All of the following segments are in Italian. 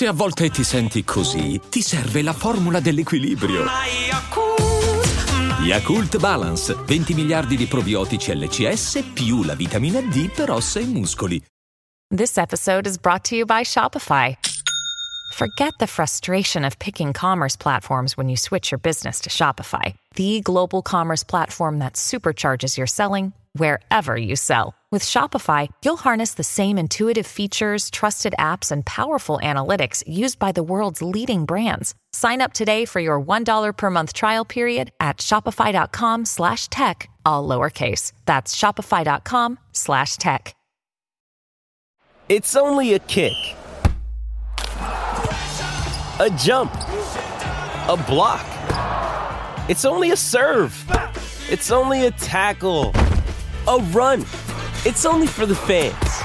Se a volte ti senti così, ti serve la formula dell'equilibrio. Yakult Balance, 20 miliardi di probiotici LCS più la vitamina D per ossa e muscoli. This episode is brought to you by Shopify. Forget the frustration of picking commerce platforms when you switch your business to Shopify, the global commerce platform that supercharges your selling wherever you sell. With Shopify, you'll harness the same intuitive features, trusted apps, and powerful analytics used by the world's leading brands. Sign up today for your $1 per month trial period at shopify.com slash tech, all lowercase. That's shopify.com slash tech. It's only a kick, a jump, a block. It's only a serve. It's only a tackle, a run. It's only for the fans.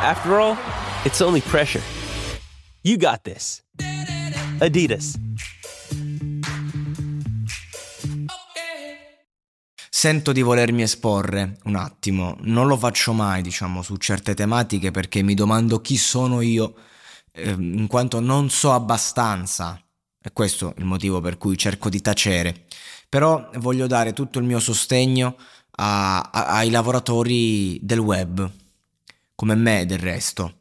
After all, it's only pressure. You got this. Adidas. Sento di volermi esporre un attimo, non lo faccio mai, diciamo, su certe tematiche perché mi domando chi sono io, eh, in quanto non so abbastanza. E questo è il motivo per cui cerco di tacere. Però voglio dare tutto il mio sostegno a, a, ai lavoratori del web, come me del resto.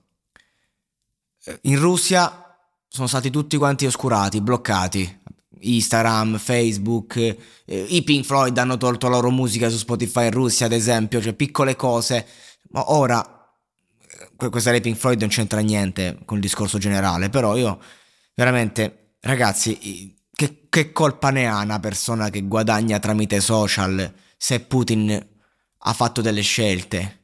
In Russia sono stati tutti quanti oscurati, bloccati. Instagram, Facebook, eh, i Pink Floyd hanno tolto la loro musica su Spotify in Russia, ad esempio, cioè piccole cose. Ma ora, questa dei Pink Floyd non c'entra niente con il discorso generale, però io veramente, ragazzi, che, che colpa ne ha una persona che guadagna tramite social se Putin ha fatto delle scelte?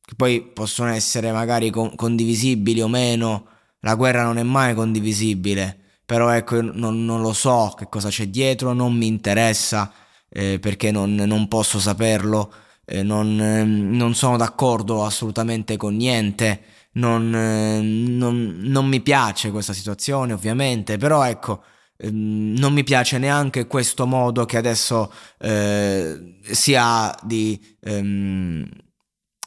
Che poi possono essere magari con- condivisibili o meno, la guerra non è mai condivisibile, però ecco, non, non lo so che cosa c'è dietro, non mi interessa eh, perché non, non, posso saperlo, eh, non, eh, non, sono d'accordo assolutamente con niente, non, non mi piace questa situazione ovviamente, però ecco, non mi piace neanche questo modo che adesso eh, si ha di ehm,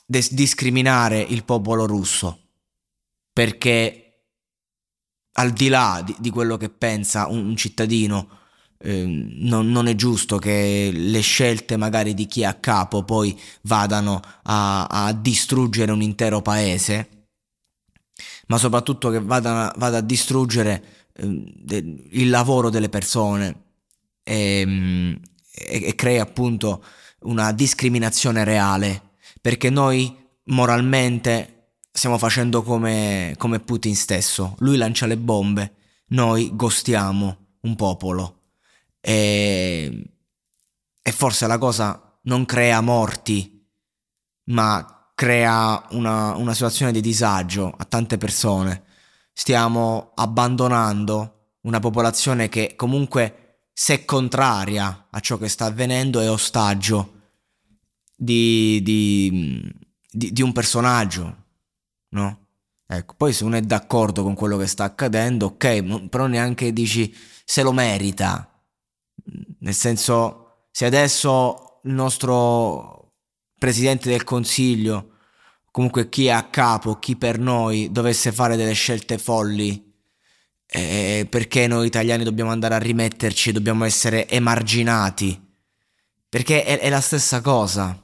discriminare il popolo russo, perché al di là di, di quello che pensa un, un cittadino, eh, non, non, è giusto che le scelte magari di chi è a capo poi vadano a, a distruggere un intero paese, ma soprattutto che vada, vada a distruggere eh, de, il lavoro delle persone e, e, e crea appunto una discriminazione reale, perché noi moralmente stiamo facendo come, come Putin stesso. Lui lancia le bombe, noi gostiamo un popolo. E, e forse la cosa non crea morti, ma crea una, una situazione di disagio a tante persone. Stiamo abbandonando una popolazione che comunque se contraria a ciò che sta avvenendo è ostaggio di, di, di, di un personaggio, no? Ecco, poi se uno è d'accordo con quello che sta accadendo, ok, però neanche dici se lo merita. Nel senso, se adesso il nostro presidente del consiglio, comunque chi è a capo, chi per noi, dovesse fare delle scelte folli, eh, perché noi italiani dobbiamo andare a rimetterci, dobbiamo essere emarginati? Perché è, è la stessa cosa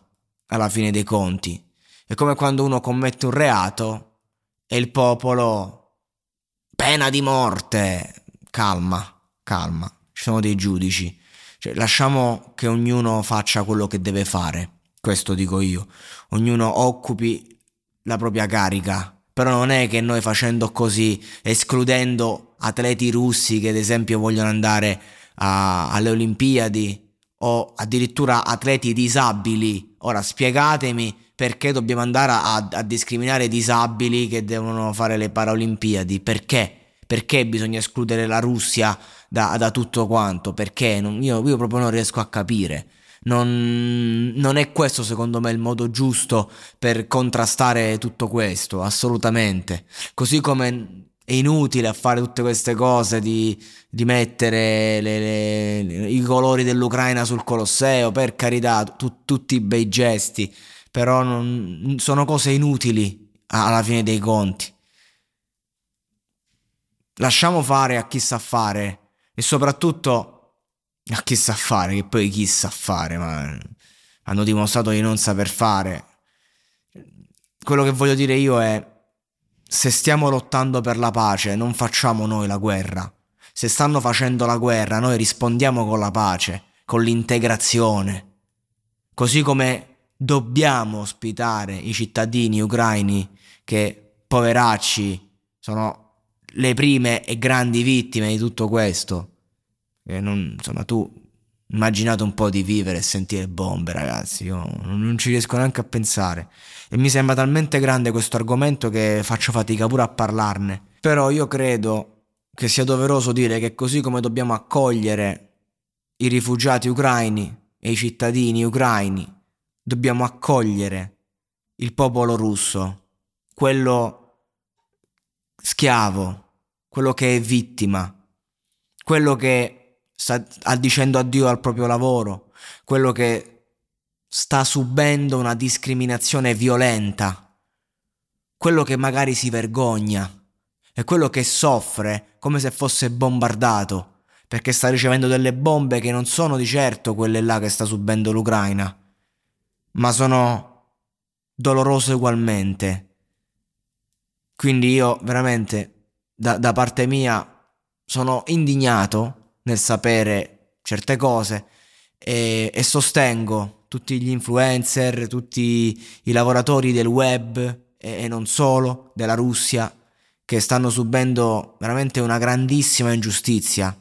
alla fine dei conti. È come quando uno commette un reato e il popolo pena di morte. Calma, calma, ci sono dei giudici. Cioè, lasciamo che ognuno faccia quello che deve fare. Questo dico io. Ognuno occupi la propria carica. Però non è che noi facendo così, escludendo atleti russi che ad esempio vogliono andare a, alle Olimpiadi o addirittura atleti disabili. Ora spiegatemi perché dobbiamo andare a, a discriminare i disabili che devono fare le Paralimpiadi? Perché? Perché bisogna escludere la Russia da, da tutto quanto? Perché? Non, io, io, proprio non riesco a capire. Non, non, è questo secondo me il modo giusto per contrastare tutto questo, assolutamente. Così come è inutile a fare tutte queste cose di, di mettere le, le, i colori dell'Ucraina sul Colosseo, per carità, tu, tutti i bei gesti però non, sono cose inutili alla fine dei conti. lasciamo fare a chi sa fare e soprattutto a chi sa fare, che poi chi sa fare, ma hanno dimostrato di non saper fare. Quello che voglio dire io è, se stiamo lottando per la pace, non facciamo noi la guerra. Se stanno facendo la guerra, noi rispondiamo con la pace, con l'integrazione. Così come dobbiamo ospitare i cittadini ucraini che, poveracci, sono le prime e grandi vittime di tutto questo. E non, insomma, tu immaginate un po' di vivere e sentire bombe, ragazzi. Io non ci riesco neanche a pensare. E mi sembra talmente grande questo argomento che faccio fatica pure a parlarne. Però io credo che sia doveroso dire che così come dobbiamo accogliere i rifugiati ucraini e i cittadini ucraini, dobbiamo accogliere il popolo russo, quello schiavo, quello che è vittima, quello che sta dicendo addio al proprio lavoro, quello che sta subendo una discriminazione violenta, quello che magari si vergogna e quello che soffre come se fosse bombardato perché sta ricevendo delle bombe che non sono di certo quelle là che sta subendo l'Ucraina, ma sono dolorose ugualmente. Quindi io veramente da, da parte mia sono indignato nel sapere certe cose e, e sostengo tutti gli influencer, tutti i lavoratori del web e, e non solo, della Russia, che stanno subendo veramente una grandissima ingiustizia.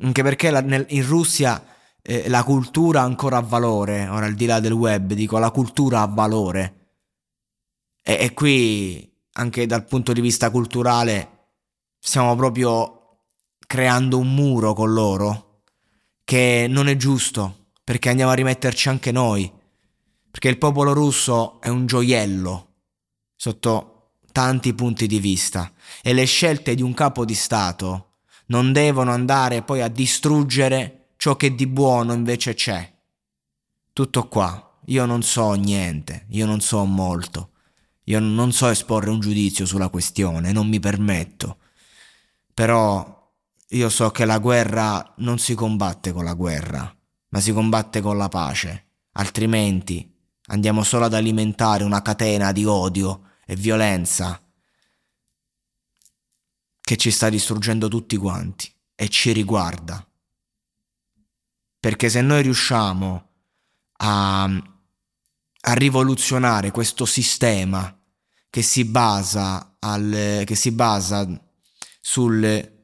Anche perché la, nel, in Russia eh, la cultura ancora ha valore, ora al di là del web, dico la cultura ha valore. E, e qui, anche dal punto di vista culturale, stiamo proprio creando un muro con loro che non è giusto perché andiamo a rimetterci anche noi. Perché il popolo russo è un gioiello sotto tanti punti di vista. E le scelte di un capo di Stato non devono andare poi a distruggere ciò che di buono invece c'è. Tutto qua, io non so niente, io non so molto, io non so esporre un giudizio sulla questione, non mi permetto, però io so che la guerra non si combatte con la guerra, ma si combatte con la pace, altrimenti andiamo solo ad alimentare una catena di odio e violenza che ci sta distruggendo tutti quanti e ci riguarda. Perché se noi riusciamo a, a rivoluzionare questo sistema che si basa, al, che si basa sul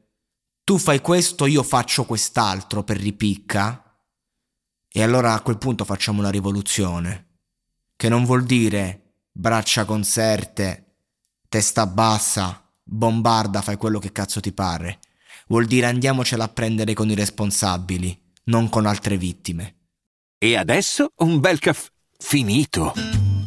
tu fai questo, io faccio quest'altro per ripicca, e allora a quel punto facciamo una rivoluzione, che non vuol dire braccia conserte, testa bassa, bombarda, fai quello che cazzo ti pare. Vuol dire andiamocela a prendere con i responsabili, non con altre vittime. E adesso un bel caffè finito.